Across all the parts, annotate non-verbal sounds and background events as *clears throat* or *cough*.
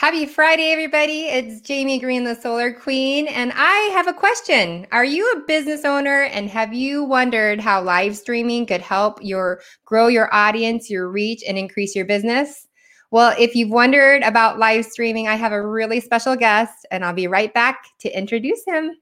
Happy Friday, everybody. It's Jamie Green, the Solar Queen, and I have a question. Are you a business owner and have you wondered how live streaming could help your grow your audience, your reach, and increase your business? Well, if you've wondered about live streaming, I have a really special guest, and I'll be right back to introduce him.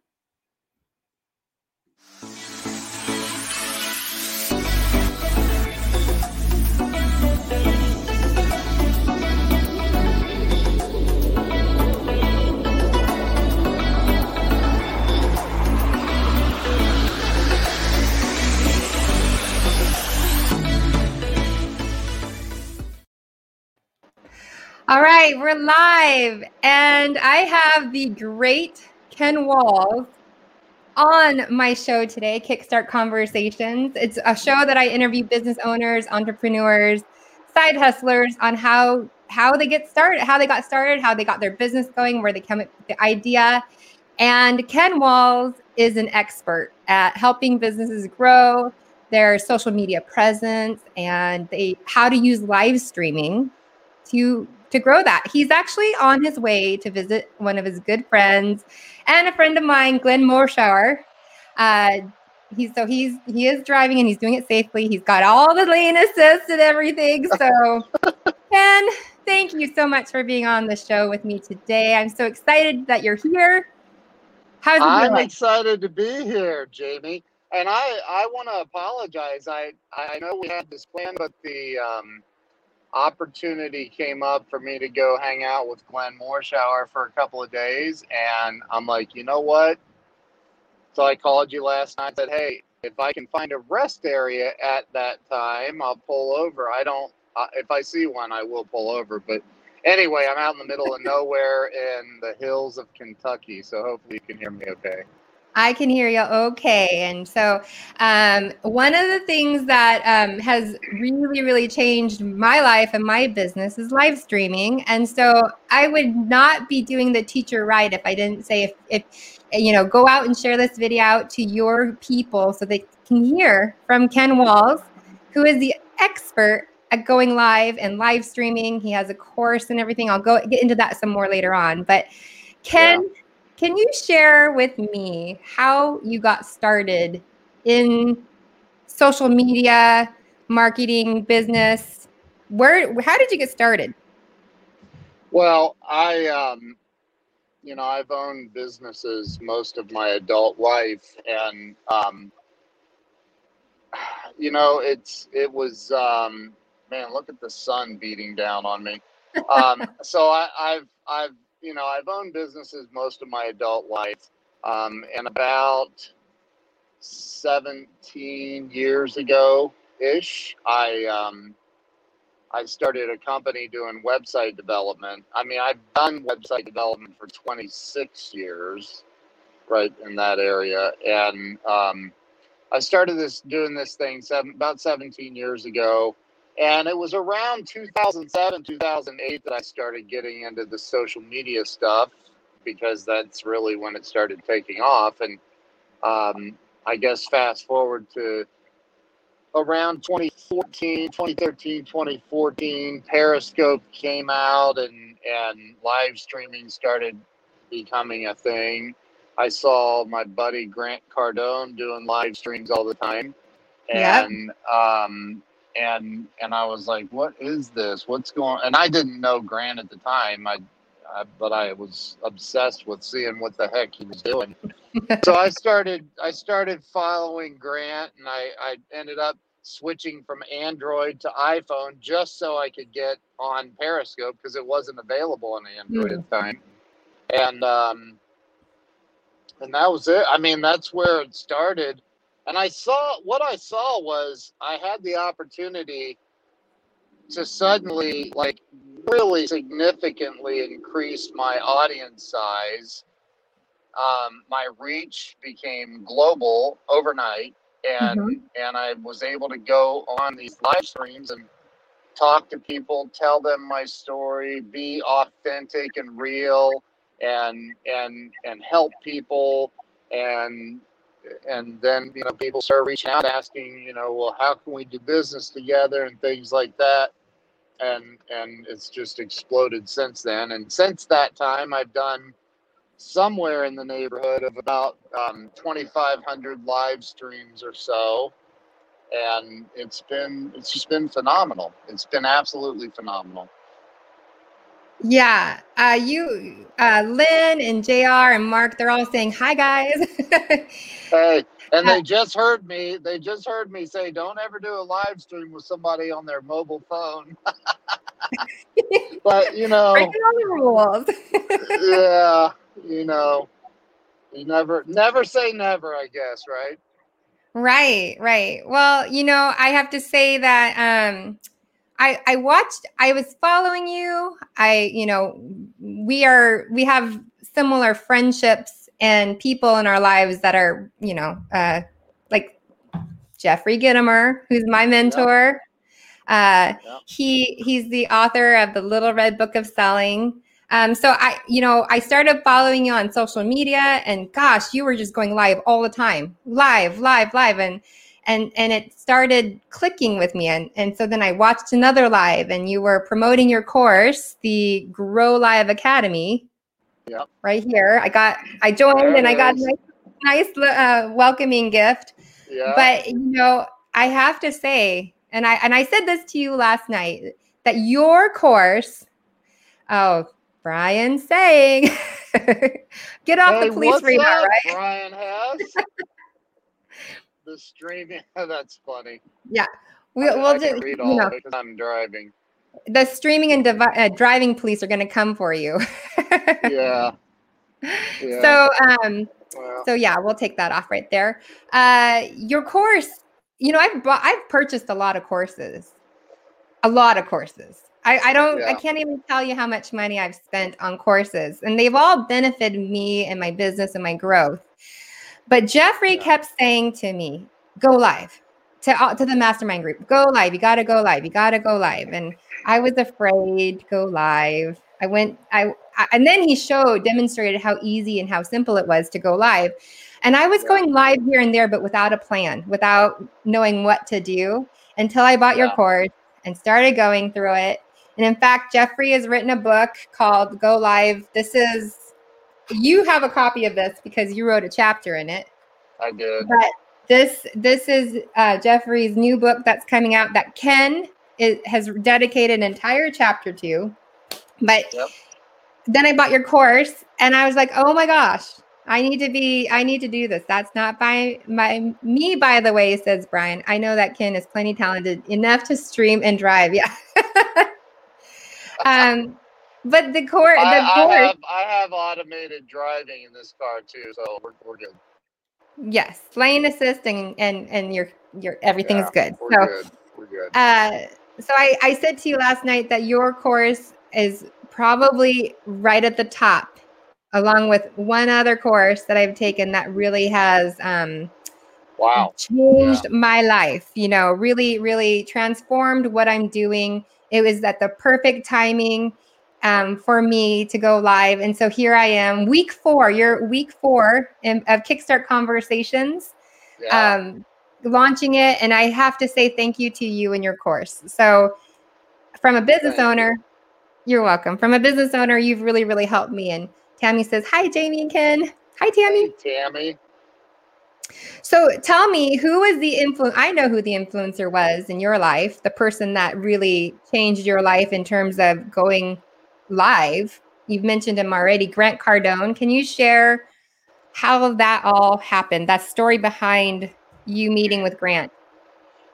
All right, we're live, and I have the great Ken Walls on my show today, Kickstart Conversations. It's a show that I interview business owners, entrepreneurs, side hustlers on how how they get started, how they got started, how they got their business going, where they came up with the idea. And Ken Walls is an expert at helping businesses grow their social media presence and they how to use live streaming to to grow that. He's actually on his way to visit one of his good friends and a friend of mine, Glenn Morshower. Uh, he's so he's he is driving and he's doing it safely. He's got all the lane assist and everything. So, *laughs* Ken, thank you so much for being on the show with me today. I'm so excited that you're here. How's it I'm going? excited to be here, Jamie. And I, I want to apologize. I, I know we had this plan, but the um, opportunity came up for me to go hang out with Glenn Morshower for a couple of days. And I'm like, you know what? So I called you last night and said, hey, if I can find a rest area at that time, I'll pull over. I don't, uh, if I see one, I will pull over. But anyway, I'm out in the middle of *laughs* nowhere in the hills of Kentucky. So hopefully you can hear me okay. I can hear you okay. And so, um, one of the things that um, has really, really changed my life and my business is live streaming. And so, I would not be doing the teacher right if I didn't say, if, if you know, go out and share this video out to your people so they can hear from Ken Walls, who is the expert at going live and live streaming. He has a course and everything. I'll go get into that some more later on. But, Ken, yeah can you share with me how you got started in social media, marketing, business? Where how did you get started? Well, I um you know, I've owned businesses most of my adult life and um *sighs* you know, it's it was um man, look at the sun beating down on me. Um *laughs* so I, I've I've you know, I've owned businesses most of my adult life. Um, and about 17 years ago ish, I, um, I started a company doing website development. I mean, I've done website development for 26 years, right in that area. And um, I started this doing this thing seven, about 17 years ago and it was around 2007, 2008 that I started getting into the social media stuff because that's really when it started taking off. And um, I guess fast forward to around 2014, 2013, 2014, Periscope came out and, and live streaming started becoming a thing. I saw my buddy Grant Cardone doing live streams all the time. And yep. um, and and I was like, "What is this? What's going?" And I didn't know Grant at the time. I, I but I was obsessed with seeing what the heck he was doing. *laughs* so I started I started following Grant, and I I ended up switching from Android to iPhone just so I could get on Periscope because it wasn't available on Android mm. at the time. And um, and that was it. I mean, that's where it started and I saw what I saw was I had the opportunity to suddenly, like, really significantly increase my audience size. Um, my reach became global overnight, and mm-hmm. and I was able to go on these live streams and talk to people, tell them my story, be authentic and real, and and and help people and and then you know people start reaching out asking you know well how can we do business together and things like that and and it's just exploded since then. And since that time, I've done somewhere in the neighborhood of about um, 2,500 live streams or so, and it's been it's just been phenomenal. It's been absolutely phenomenal. Yeah, uh, you, uh, Lynn and Jr. and Mark, they're all saying hi, guys. *laughs* hey, and they just heard me. They just heard me say, "Don't ever do a live stream with somebody on their mobile phone." *laughs* but you *laughs* know, breaking all the rules. yeah, you know, you never, never say never. I guess, right? Right, right. Well, you know, I have to say that um, I I watched. I was following you. I, you know, we are we have similar friendships and people in our lives that are, you know, uh, like Jeffrey Gitomer, who's my mentor. Uh, He he's the author of the Little Red Book of Selling. Um, so I, you know, I started following you on social media, and gosh, you were just going live all the time, live, live, live, and and and it started clicking with me, and and so then I watched another live, and you were promoting your course, the Grow Live Academy, Yep. Right here. I got, I joined and I got a nice, nice uh, welcoming gift. Yeah. But, you know, I have to say, and I, and I said this to you last night, that your course, oh, Brian saying, *laughs* get off hey, the police radar, up, right? Brian has *laughs* the streaming. *laughs* That's funny. Yeah. We, I, will I just, read you all know, because I'm driving the streaming and devi- uh, driving police are going to come for you. *laughs* yeah. yeah. So, um, well. so yeah, we'll take that off right there. Uh, your course, you know, I've bought, I've purchased a lot of courses, a lot of courses. I, I don't, yeah. I can't even tell you how much money I've spent on courses, and they've all benefited me and my business and my growth. But Jeffrey yeah. kept saying to me, "Go live." To, uh, to the mastermind group, go live. You got to go live. You got to go live. And I was afraid to go live. I went, I, I, and then he showed, demonstrated how easy and how simple it was to go live. And I was going live here and there, but without a plan, without knowing what to do until I bought yeah. your course and started going through it. And in fact, Jeffrey has written a book called Go Live. This is, you have a copy of this because you wrote a chapter in it. I did. But this this is uh, Jeffrey's new book that's coming out that Ken it has dedicated an entire chapter to. But yep. then I bought your course and I was like, oh my gosh, I need to be, I need to do this. That's not by my me, by the way, says Brian. I know that Ken is plenty talented enough to stream and drive. *laughs* Yeah. *laughs* um, but the core, the I, course, I have, I have automated driving in this car too, so we're, we're good. Yes, lane assist and and and your your everything's yeah, good. We're so, good. We're good. Uh, so I, I said to you last night that your course is probably right at the top, along with one other course that I've taken that really has um, wow changed yeah. my life. You know, really, really transformed what I'm doing. It was at the perfect timing um, for me to go live, and so here I am, week four. You're week four in, of Kickstart Conversations. Yeah. Um, launching it. And I have to say thank you to you and your course. So, from a business thank owner, you. are welcome. From a business owner, you've really, really helped me. And Tammy says, Hi, Jamie and Ken. Hi, Tammy. Hey, Tammy. So tell me, who was the influence? I know who the influencer was in your life, the person that really changed your life in terms of going live. You've mentioned him already, Grant Cardone. Can you share how that all happened? That story behind you meeting with Grant?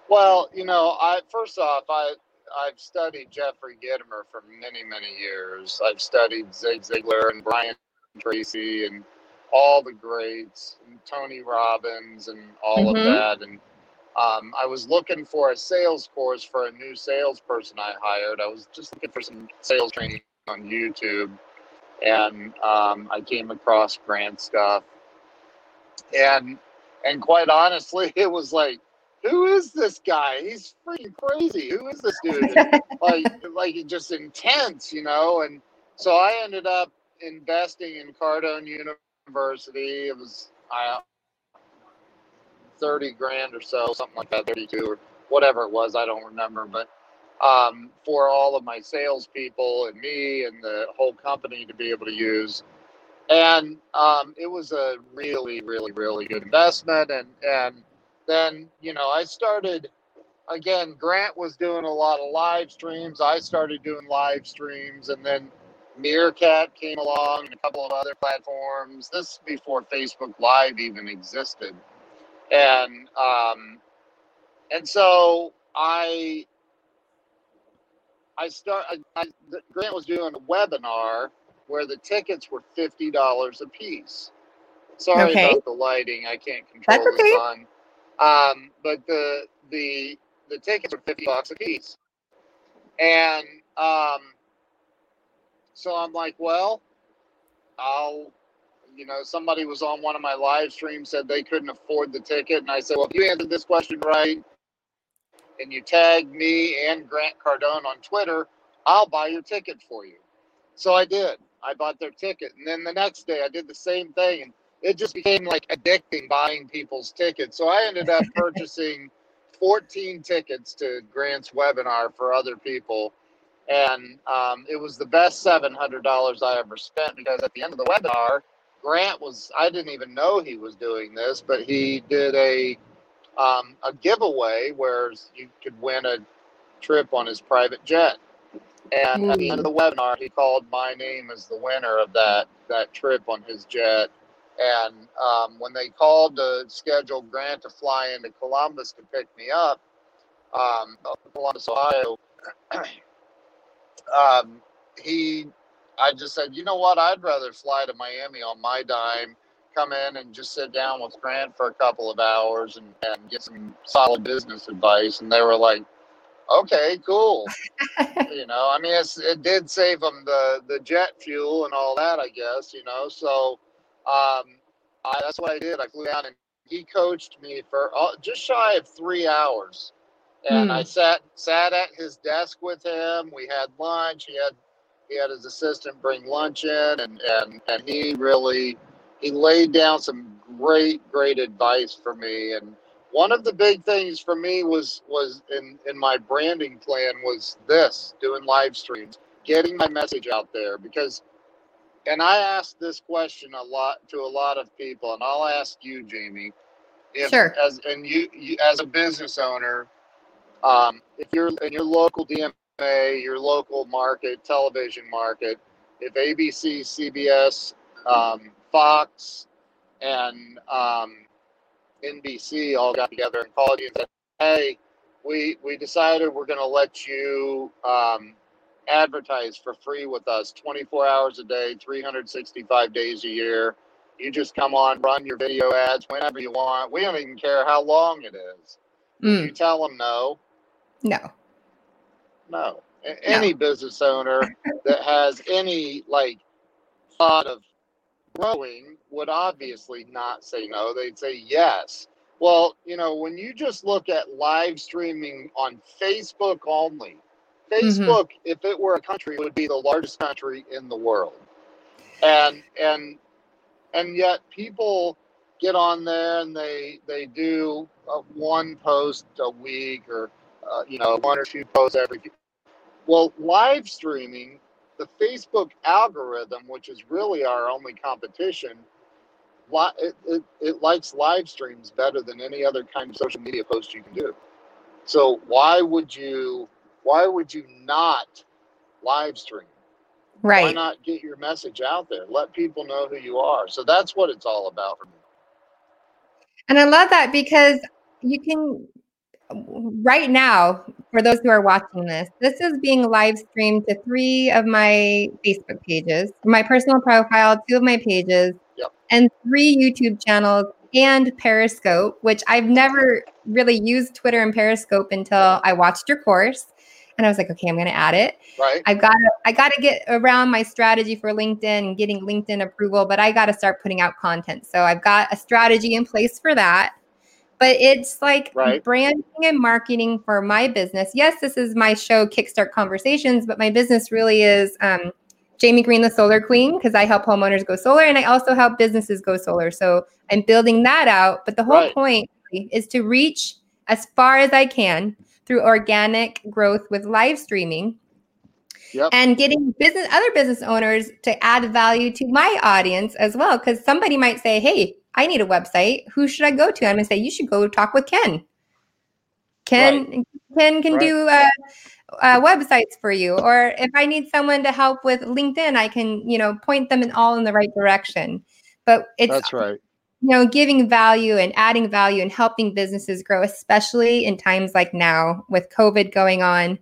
Well, you know, I first off, I I've studied Jeffrey Gitomer for many, many years. I've studied Zig Ziglar and Brian Tracy and all the greats, and Tony Robbins and all mm-hmm. of that. And um, I was looking for a sales course for a new salesperson I hired. I was just looking for some sales training on YouTube, and um, I came across Grant stuff. And and quite honestly, *laughs* it was like, who is this guy? He's freaking crazy. Who is this dude? *laughs* like, like just intense, you know. And so I ended up investing in Cardone University. It was I, thirty grand or so, something like that, thirty-two or whatever it was. I don't remember, but um, for all of my salespeople and me and the whole company to be able to use. And um, it was a really, really, really good investment. And and then you know I started again. Grant was doing a lot of live streams. I started doing live streams, and then Meerkat came along and a couple of other platforms. This before Facebook Live even existed, and um, and so I I start. I, I, Grant was doing a webinar where the tickets were fifty dollars a piece. Sorry okay. about the lighting. I can't control That's okay. the sun. Um, but the the the tickets were fifty bucks a piece, and um, so I'm like, well, I'll, you know, somebody was on one of my live streams said they couldn't afford the ticket, and I said, well, if you answered this question right, and you tag me and Grant Cardone on Twitter, I'll buy your ticket for you. So I did. I bought their ticket, and then the next day I did the same thing, and it just became like addicting buying people's tickets. So I ended up *laughs* purchasing 14 tickets to Grant's webinar for other people and um, it was the best $700 I ever spent because at the end of the webinar, Grant was, I didn't even know he was doing this, but he did a, um, a giveaway where you could win a trip on his private jet. And at the end of the webinar, he called my name as the winner of that, that trip on his jet. And um, when they called to schedule Grant to fly into Columbus to pick me up, um, Columbus, Ohio, *clears throat* um, he, I just said, you know what? I'd rather fly to Miami on my dime, come in and just sit down with Grant for a couple of hours and, and get some solid business advice. And they were like, okay, cool. *laughs* you know, I mean, it did save them the, the jet fuel and all that, I guess, you know. So um, I, that's what I did. I flew down and he coached me for uh, just shy of three hours and mm. I sat sat at his desk with him. We had lunch. He had he had his assistant bring lunch in, and and and he really he laid down some great great advice for me. And one of the big things for me was was in in my branding plan was this doing live streams, getting my message out there because. And I asked this question a lot to a lot of people, and I'll ask you, Jamie. If, sure. As and you, you as a business owner, um, if you're in your local DMA, your local market, television market, if ABC, CBS, um, Fox, and um, NBC all got together and called you and said, "Hey, we we decided we're going to let you um, advertise for free with us, 24 hours a day, 365 days a year. You just come on, run your video ads whenever you want. We don't even care how long it is. Mm. You tell them no, no. No. Any no. business owner that has any like thought of growing would obviously not say no. They'd say yes. Well, you know, when you just look at live streaming on Facebook only, mm-hmm. Facebook, mm-hmm. if it were a country, would be the largest country in the world. And and and yet people get on there and they they do one post a week or uh, you know, one or two posts every. Well, live streaming, the Facebook algorithm, which is really our only competition, it, it, it likes live streams better than any other kind of social media post you can do. So why would you why would you not live stream? Right. Why not get your message out there? Let people know who you are. So that's what it's all about for me. And I love that because you can right now, for those who are watching this, this is being live streamed to three of my Facebook pages, my personal profile, two of my pages, yep. and three YouTube channels and Periscope, which I've never really used Twitter and Periscope until I watched your course. And I was like, okay, I'm going to add it. Right. I've got to, I got to get around my strategy for LinkedIn and getting LinkedIn approval, but I got to start putting out content. So I've got a strategy in place for that but it's like right. branding and marketing for my business. Yes, this is my show, Kickstart Conversations, but my business really is um, Jamie Green, the Solar Queen, because I help homeowners go solar and I also help businesses go solar. So I'm building that out. But the whole right. point is to reach as far as I can through organic growth with live streaming. Yep. And getting business other business owners to add value to my audience as well. Because somebody might say, Hey, I need a website. Who should I go to? I'm gonna say, you should go talk with Ken. Ken right. Ken can right. do uh, uh, websites for you. Or if I need someone to help with LinkedIn, I can, you know, point them in all in the right direction. But it's that's right you know giving value and adding value and helping businesses grow especially in times like now with covid going on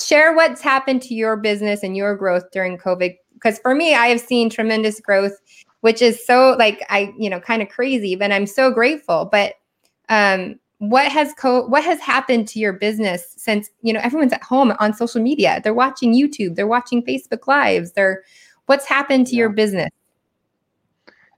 share what's happened to your business and your growth during covid because for me i have seen tremendous growth which is so like i you know kind of crazy but i'm so grateful. But um what has co- what has happened to your business since you know everyone's at home on social media. They're watching youtube. They're watching facebook lives. They're what's happened to yeah. your business?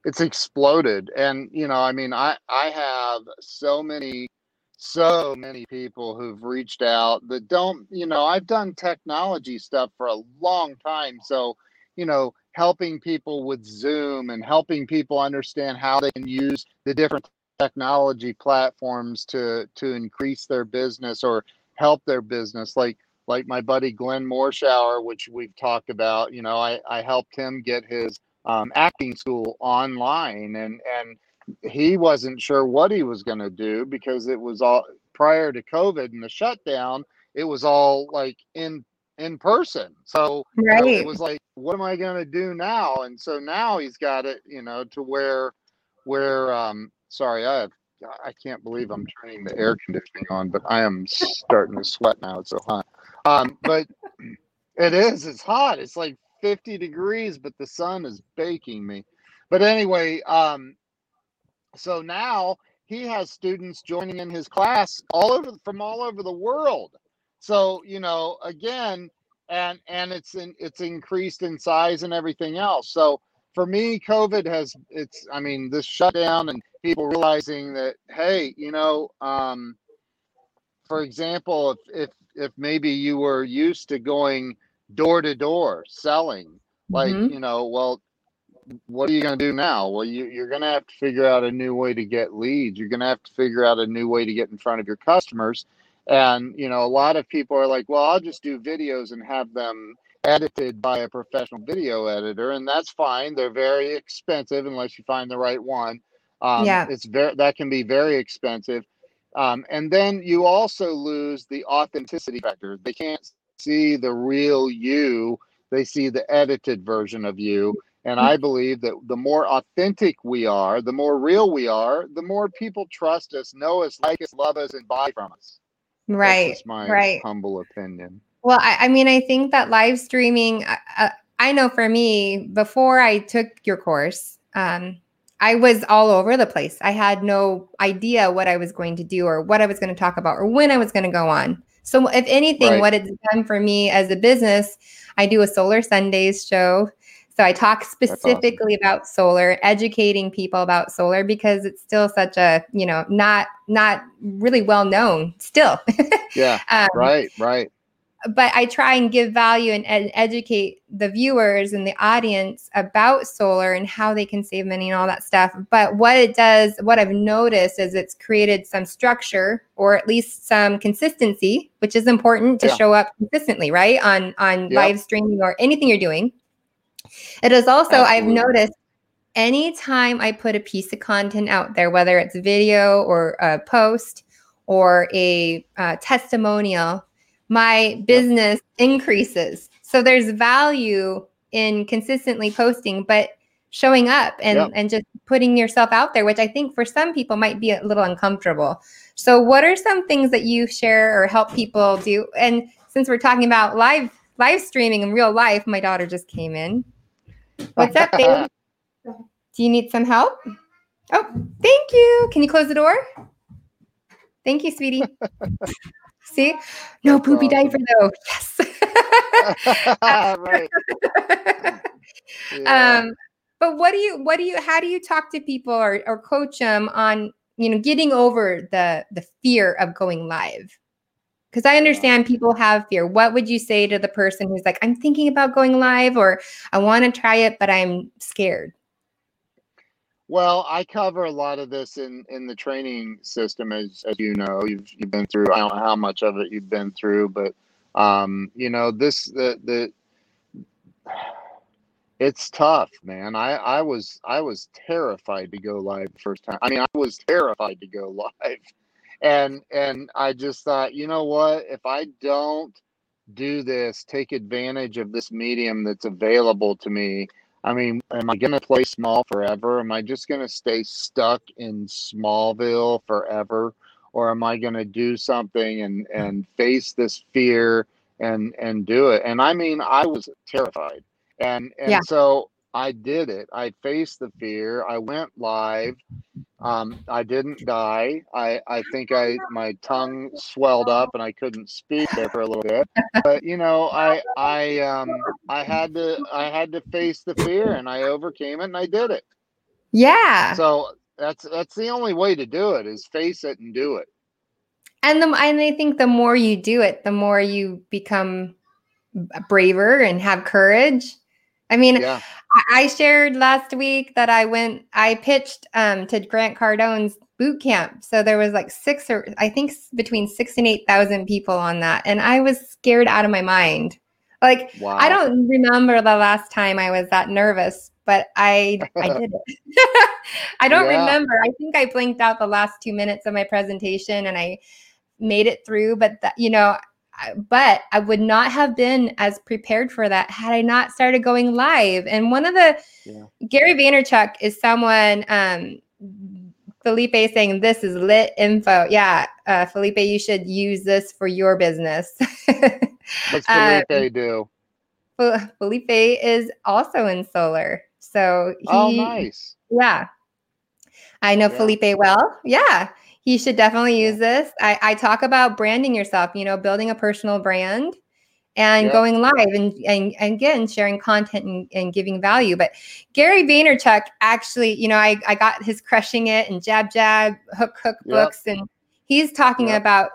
It's exploded. And you know i mean i i have so many so many people who've reached out that don't you know i've done technology stuff for a long time. So you know helping people with zoom and helping people understand how they can use the different technology platforms to to increase their business or help their business like like my buddy glenn morshower which we've talked about you know i i helped him get his um, acting school online, and and he wasn't sure what he was going to do because it was all prior to COVID and the shutdown. It was all like in in person, so right. You know, it was like, what am I going to do now? And so now he's got it, you know, to where where um sorry, I have I can't believe I'm turning the air conditioning on, but I am starting to sweat now. It's so hot. Um, but it is. It's hot. It's like 50 degrees, but the sun is baking me. But anyway, um, so now he has students joining in his class all over from all over the world. So you know, again, and and it's in, it's increased in size and everything else. So for me, COVID has it's I mean this shutdown and people realizing that hey, you know, um, for example, if if if maybe you were used to going door to door selling. Like, mm-hmm. you know, well, what are you going to do now? Well, you, you're going to have to figure out a new way to get leads. You're going to have to figure out a new way to get in front of your customers. And, you know, a lot of people are like, well, I'll just do videos and have them edited by a professional video editor. And that's fine. They're very expensive unless you find the right one. Um, yeah. It's very, that can be very expensive. Um, and then you also lose the authenticity factor. They can't see the real you, they see the edited version of you. And I believe that the more authentic we are, the more real we are, the more people trust us, know us, like us, love us, and buy from us. Right. My right. humble opinion. Well, I, I, mean, I think that live streaming, uh, uh, I know for me, before I took your course, um, I was all over the place. I had no idea what I was going to do or what I was going to talk about or when I was going to go on. So, if anything, right. what it's done for me as a business, I do a Solar Sundays show. So I talk specifically awesome. about solar, educating people about solar because it's still such a, you know, not not really well known still. *laughs* yeah. um, right, right but I try and give value and ed- educate the viewers and the audience about solar and how they can save money and all that stuff. But what it does, what I've noticed is it's created some structure or at least some consistency, which is important to yeah. show up consistently, right? On on yep. live streaming or anything you're doing. It is also Absolutely. I've noticed anytime I put a piece of content out there, whether it's video or a post or a uh, testimonial my business increases. So there's value in consistently posting, but showing up and, and just putting yourself out there, which I think for some people might be a little uncomfortable. So what are some things that you share or help people do? And since we're talking about live live streaming in real life, my daughter just came in. What's up, *laughs* baby? Do you need some help? Oh, thank you. Can you close the door? Thank you, sweetie. *laughs* See, no poopy diaper though. Yes. *laughs* right. yeah. Um, but what do you, what do you, how do you talk to people or, or coach them on, you know, getting over the the fear of going live? Because I understand people have fear. What would you say to the person who's like, I'm thinking about going live or I want to try it, but I'm scared? Well, I cover a lot of this in in the training system, as as you know, you've you've been through. I don't know how much of it you've been through, but um, you know this the the *sighs* it's tough, man. I I was I was terrified to go live the first time. I mean, I was terrified to go *laughs* live, and and I just thought, you know what? If I don't do this, take advantage of this medium that's available to me I mean, am I going to play small forever? Am I just going to stay stuck in Smallville forever? Or am I going to do something and, and face this fear and, and do it? And I mean, I was terrified. And, and yeah. so I did it. I faced the fear. I went live. Um, I didn't die. I, I think I my tongue swelled up and I couldn't speak there for a little bit. But you know, I I um I had to I had to face the fear and I overcame it and I did it. Yeah. So that's that's the only way to do it is face it and do it. And the and I think the more you do it, the more you become braver and have courage I mean, yeah. I shared last week that I went, I pitched um, to Grant Cardone's boot camp. So there was like six or I think between six and 8,000 people on that. And I was scared out of my mind. Like, wow. I don't remember the last time I was that nervous, but I, I did it. *laughs* I don't yeah. remember. I think I blinked out the last two minutes of my presentation and I made it through. But, that, you know, but I would not have been as prepared for that had I not started going live. And one of the yeah. Gary Vaynerchuk is someone um Felipe saying this is lit info. Yeah, uh, Felipe, you should use this for your business. *laughs* What's Felipe um, do? Felipe is also in solar, so oh, he, oh nice. Yeah, I know yeah. Felipe well. Yeah, he should definitely use this. I, I talk about branding yourself, you know, building a personal brand and yep. going live and, and, and again sharing content and, and, giving value but gary vaynerchuk actually you know I, I got his crushing it and jab jab hook hook yep. books and he's talking yep. about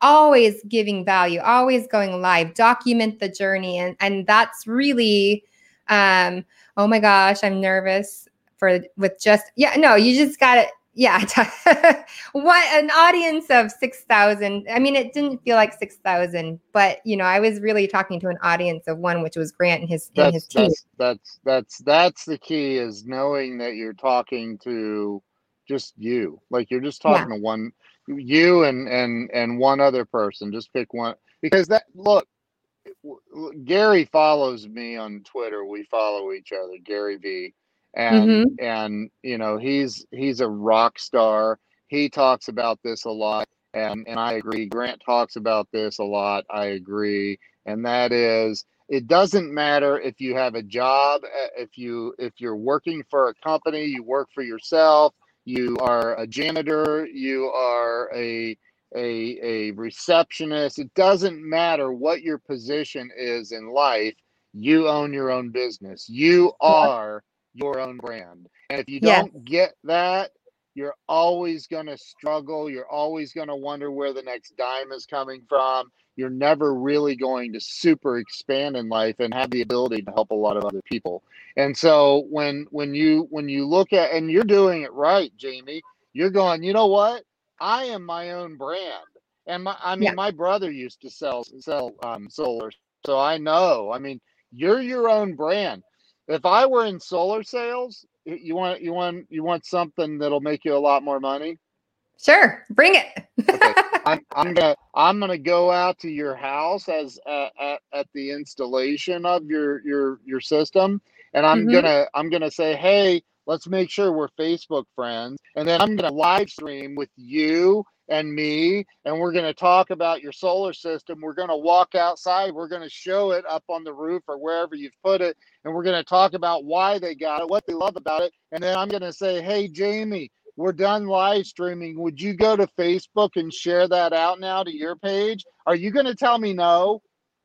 always giving value always going live document the journey and and that's really um oh my gosh i'm nervous for with just yeah no you just got to yeah *laughs* what an audience of 6000 i mean it didn't feel like 6000 but you know i was really talking to an audience of one which was grant and his that's, and his team. that's, that's that's that's the key is knowing that you're talking to just you. Like you're just talking yeah. to one you and and and one other person. Just pick one because that look gary follows me on twitter. We follow each other gary v and mm-hmm. and you know he's he's a rock star. He talks about this a lot and and i agree. Grant talks about this a lot. I agree. And that is it doesn't matter if you have a job eh, if you if you're working for a company you work for yourself you are a janitor you are a a, a receptionist. It doesn't matter what your position is in life. You own your own business. You are your own brand. And if you don't get that, you're always going to struggle. You're always going to wonder where the next dime is coming from. You're never really going to super expand in life and have the ability to help a lot of other people. And so when when you when you look at and you're doing it right, Jamie, you're going, you know what? I am my own brand. And my, I mean, yeah. my brother used to sell sell um, solar, so I know. I mean, you're your own brand if I were in solar sales, you want you want you want something that'll make you a lot more money. Sure, bring it. okay, *laughs* I'm, I'm gonna I'm gonna go out to your house as uh, at, at the installation of your your your system, and I'm mm-hmm. gonna I'm gonna say, hey, let's make sure we're Facebook friends, and then I'm gonna live stream with you and me, and we're going to talk about your solar system. We're going to walk outside. We're going to show it up on the roof or wherever you've put it, and we're going to talk about why they got it, what they love about it. And then I'm going to say, hey, Jamie, we're done live streaming. Would you go to Facebook and share that out now to your page? Are you going to tell me no?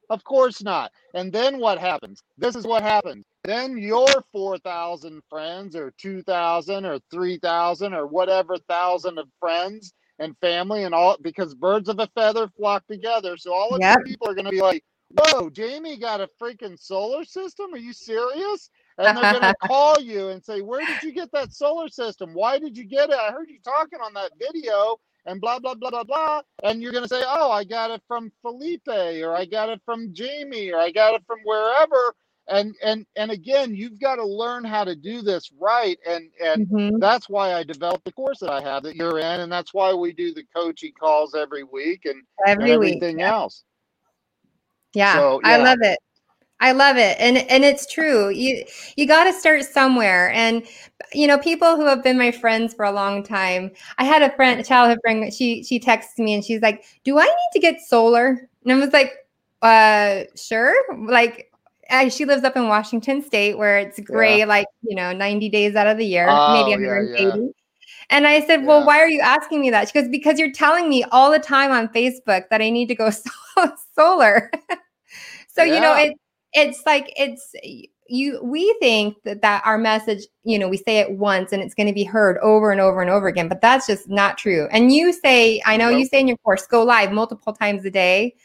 Of course not. And then what happens? This is what happens. Then your 4,000 friends or 2,000 or 3,000 or whatever thousand of friends and family and all because birds of a feather flock together. So all of yep. these people are going to be like, whoa, Jamie got a freaking solar system? Are you serious? And they're going *laughs* to call you and say, where did you get that solar system? Why did you get it? I heard you talking on that video and blah, blah, blah, blah, blah. And you're going to say, oh, I got it from Felipe or I got it from Jamie or I got it from wherever and and and again you've got to learn how to do this right and and mm-hmm. that's why i developed the course that i have that you're in and that's why we do the coaching calls every week and, every and everything week, yeah. else. Yeah, so, yeah, i love it. I love it and and it's true. You you got to start somewhere and you know people who have been my friends for a long time i had a friend a childhood friend she she texts me and she's like do i need to get solar? And i was like uh sure like I, she lives up in Washington State where it's gray yeah. like you know 90 days out of the year, oh, maybe 180. Yeah, yeah. And I said, "Well, why are you asking me that?" She goes, "Because you're telling me all the time on Facebook that I need to go *laughs* solar." so you know, it it's like it's you we think that that our message you know we say it once and it's going to be heard over and over and over again but that's just not true and you say i know nope. you say in your course go live multiple times a day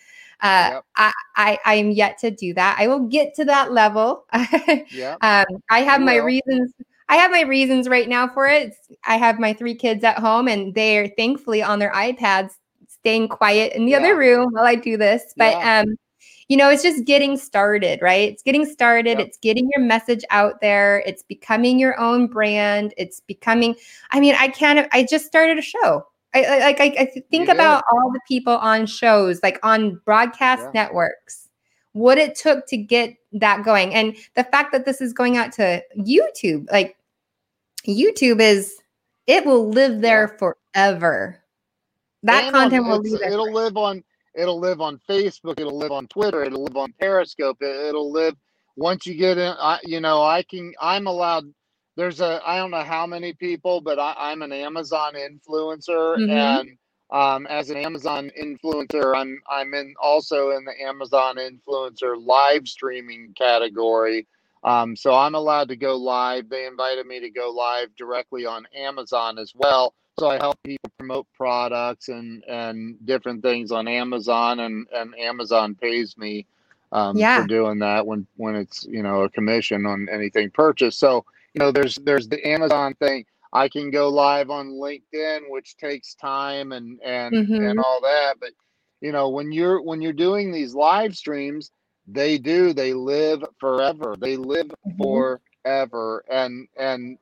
uh, yep. I, I I am yet to do that. I will get to that level. *laughs* yeah. Um, I have you my will. reasons. I have my reasons right now for it. I have my three kids at home, and they are thankfully on their iPads, staying quiet in the yeah. other room while I do this. But yeah. um, you know, it's just getting started, right? It's getting started. Yep. It's getting your message out there. It's becoming your own brand. It's becoming. I mean, I can't. I just started a show. I like I, I think about all the people on shows, like on broadcast yeah. networks, what it took to get that going, and the fact that this is going out to YouTube, like YouTube is, it will live there yeah. forever. That and content on, will live. It'll live on. It'll live on Facebook. It'll live on Twitter. It'll live on Periscope. It, will live once you get in. I, you know, I can. I'm allowed there's a I don't know how many people, but I, am an Amazon influencer, mm-hmm. and um, as an Amazon influencer, I'm I'm in also in the Amazon influencer live streaming category. Um, so I'm allowed to go live. They invited me to go live directly on Amazon as well. So I help people promote products and and different things on Amazon, and and Amazon pays me um, yeah. for doing that when when it's you know a commission on anything purchased. So you know, there's there's the Amazon thing. I can go live on LinkedIn, which takes time and and mm-hmm. and all that. But you know, when you're when you're doing these live streams, they do they live forever. They live mm-hmm. forever, and and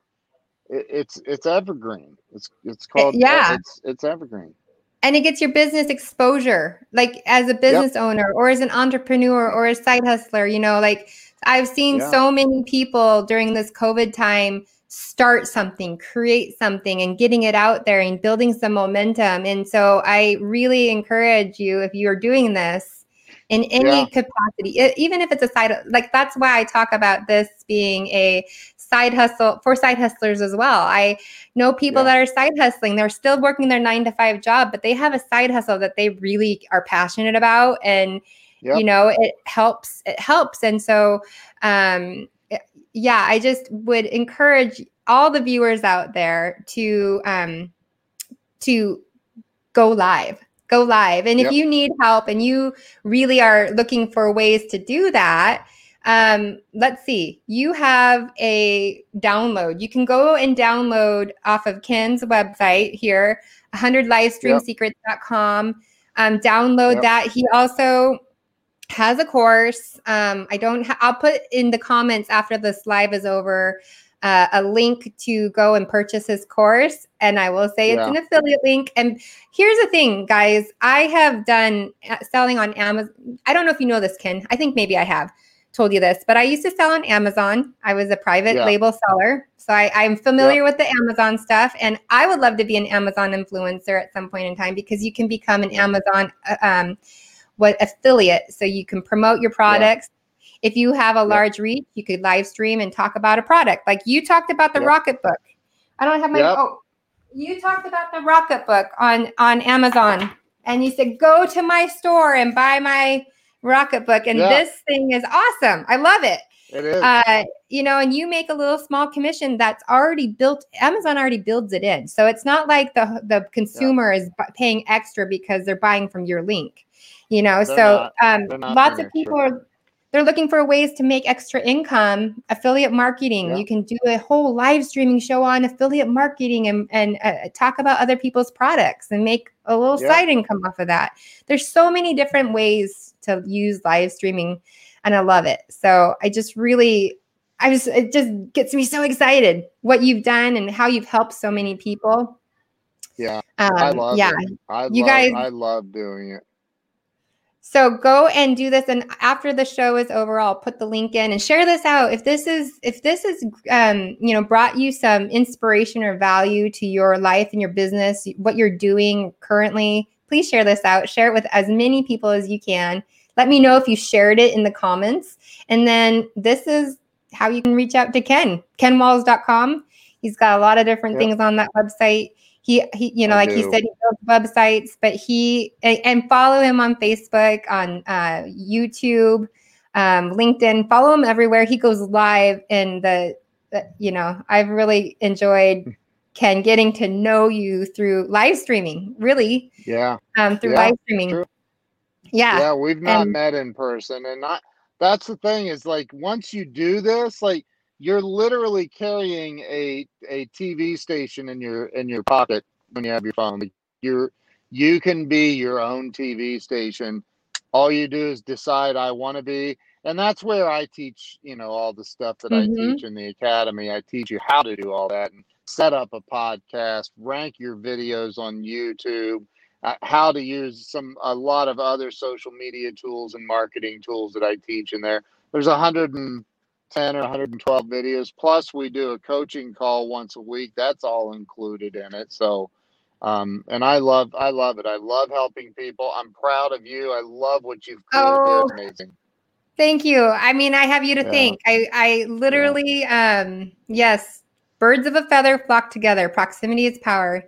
it's it's evergreen. It's it's called yeah. It's it's evergreen and it gets your business exposure like as a business yep. owner or as an entrepreneur or a side hustler you know like I've seen yeah. so many people during this COVID time start something, create something, and getting it out there and building some momentum. And so I really encourage you if you're doing this in any yeah. capacity, even if it's a side, like that's why I talk about this being a side hustle for side hustlers as well. I know people yeah. that are side hustling, they're still working their nine to five job, but they have a side hustle that they really are passionate about. And Yep. You know, it helps. It helps. And so, um, yeah, I just would encourage all the viewers out there to um, to go live go live. And yep. if you need help and you really are looking for ways to do that, um, let's see, you have a download. You can go and download off of Ken's website here, 100livestreamsecrets.com. Um, download yep. that. He also has a course. Um, I don't. Ha- I'll put in the comments after this live is over uh, a link to go and purchase his course, and I will say yeah. it's an affiliate link. And here's the thing, guys. I have done uh, selling on Amazon. I don't know if you know this, Ken. I think maybe I have told you this, but I used to sell on Amazon. I was a private yeah. label seller. So I, I'm familiar with the Amazon stuff. And I would love to be an Amazon influencer at some point in time because you can become an Amazon uh, um, what affiliate so you can promote your products. Yeah. If you have a large reach, you could live stream and talk about a product. Like you talked about the Rocketbook. I don't have my oh you talked about the Rocketbook on on Amazon and you said go to my store and buy my Rocketbook and this thing is awesome. I love it. It is. Uh, you know, and you make a little small commission that's already built. Amazon already builds it in, so it's not like the the consumer yeah. is paying extra because they're buying from your link. You know, They're so not- um, lots of people are they're looking for ways to make extra income. Affiliate marketing. Yeah. You can do a whole live streaming show on affiliate marketing and and uh, talk about other people's products and make a little Yeah. side income off of that. There's so many different ways to use live streaming, and I love it. So I just really. I just it just gets me so excited what you've done and how you've helped so many people. Yeah, Um, I love yeah, it. I You love, guys- I love doing it. So go and do this, and after the show is over, I'll put the link in and share this out. If this is if this is um, you know brought you some inspiration or value to your life and your business, what you're doing currently, please share this out. Share it with as many people as you can. Let me know if you shared it in the comments, and then this is how you can reach out to Ken. KenWalls.com. He's got a lot of different Yep. things on that website he, he you know I like he said he builds websites but he and follow him on facebook on uh, youtube um, linkedin follow him everywhere. He goes live and the, the you know i've really enjoyed ken getting to know you through live streaming really. Yeah, um, through Yeah, live streaming. true. yeah. Yeah, we've not and- met in person, and not. That's the thing is like once you do this, like you're literally carrying a a TV station in your in your pocket when you have your phone. You're you can be your own TV station. All you do is decide I want to be, and that's where I teach. You know all the stuff that Mhm. I teach in the academy. I teach you how to do all that and set up a podcast, rank your videos on YouTube uh, how to use some a lot of other social media tools and marketing tools that I teach in there. There's 110 or 112 videos plus we do a coaching call once a week. That's all included in it. So um and I love I love it. I love helping people. I'm proud of you. I love what you've created. Oh. It's amazing. Thank you. I mean, I have you to Yeah. thank. I, I literally, um, yes, birds of a feather flock together. Proximity is power.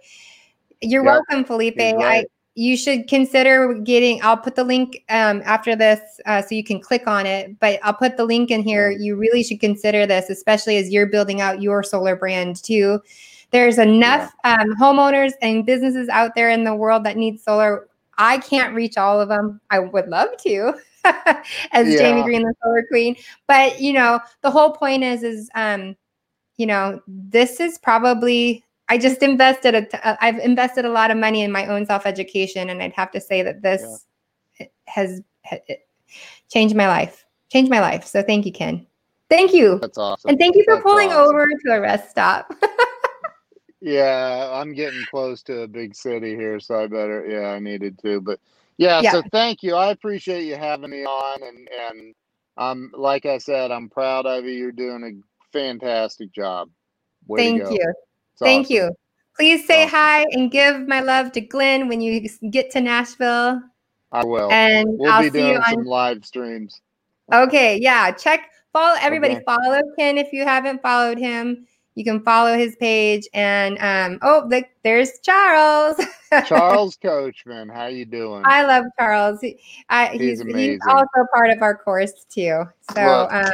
You're Yep. welcome, Felipe. I. you should consider getting. I'll put the link um, after this uh, so you can click on it. But I'll put the link in here. You really should consider this, especially as you're building out your solar brand too. There's enough um, homeowners and businesses out there in the world that need solar. I can't reach all of them. I would love to, *laughs* as Jamie Green, the solar queen. But you know, the whole point is, is um, you know, this is probably. I just invested. A t- uh, I've invested a lot of money in my own self education, and I'd have to say that this has, ha- it changed my life. Changed my life. So thank you, Ken. Thank you, That's awesome. and thank you for That's pulling awesome. over to a rest stop. *laughs* Yeah, I'm getting close to a big city here, so I better. Yeah, I needed to, but yeah. Yeah. So thank you. I appreciate you having me on, and and I'm like I said, I'm proud of you. You're doing a fantastic job. Way thank you. Thank awesome. you. Please say Awesome. hi and give my love to Glenn when you get to Nashville. I will. And We'll I'll be see you doing on. some live streams. Okay, yeah. Check follow everybody. Okay. Follow Ken if you haven't followed him. You can follow his page. And um, oh, the, there's Charles. *laughs* Charles Coachman, how you doing? I love Charles. He, I, He's he's, he's also part of our course too. So, uh,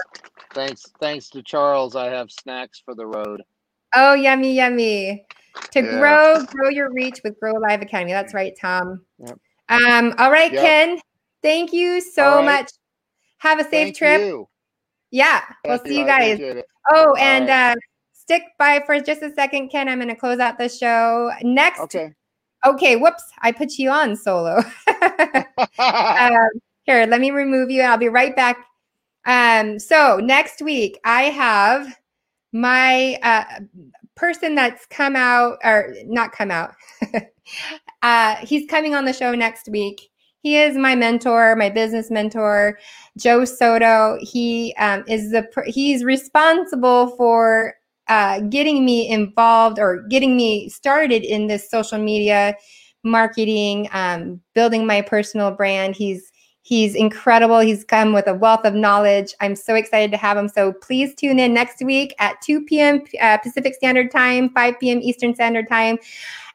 thanks, thanks to Charles, I have snacks for the road. Oh, yummy, yummy. To Yeah. grow, grow your reach with Grow Live Academy. That's right, Tom. Yep. Um, all right, Yep. Ken. Thank you so right. much. Have a safe Thank trip. You. Yeah, we'll Thank see you guys. Oh, All and right. uh, stick by for just a second, Ken. I'm going to close out the show next. Okay. Okay. Whoops, I put you on solo. *laughs* *laughs* um, here, let me remove you. I'll be right back. Um, so next week I have my uh, person that's come out or not come out. *laughs* uh, he's coming on the show next week. He is my mentor, my business mentor, Joe Soto. He um, is the he's responsible for uh, getting me involved or getting me started in this social media marketing, um, building my personal brand. He's he's incredible. He's come with a wealth of knowledge. I'm so excited to have him. So please tune in next week at 2 p.m. Uh, Pacific Standard Time, 5 p.m. Eastern Standard Time,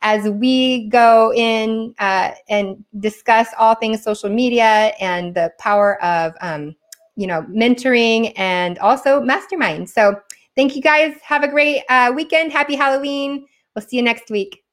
as we go in uh, and discuss all things social media and the power of um, you know mentoring and also mastermind. So thank you guys. Have a great uh, weekend. Happy Halloween. We'll see you next week.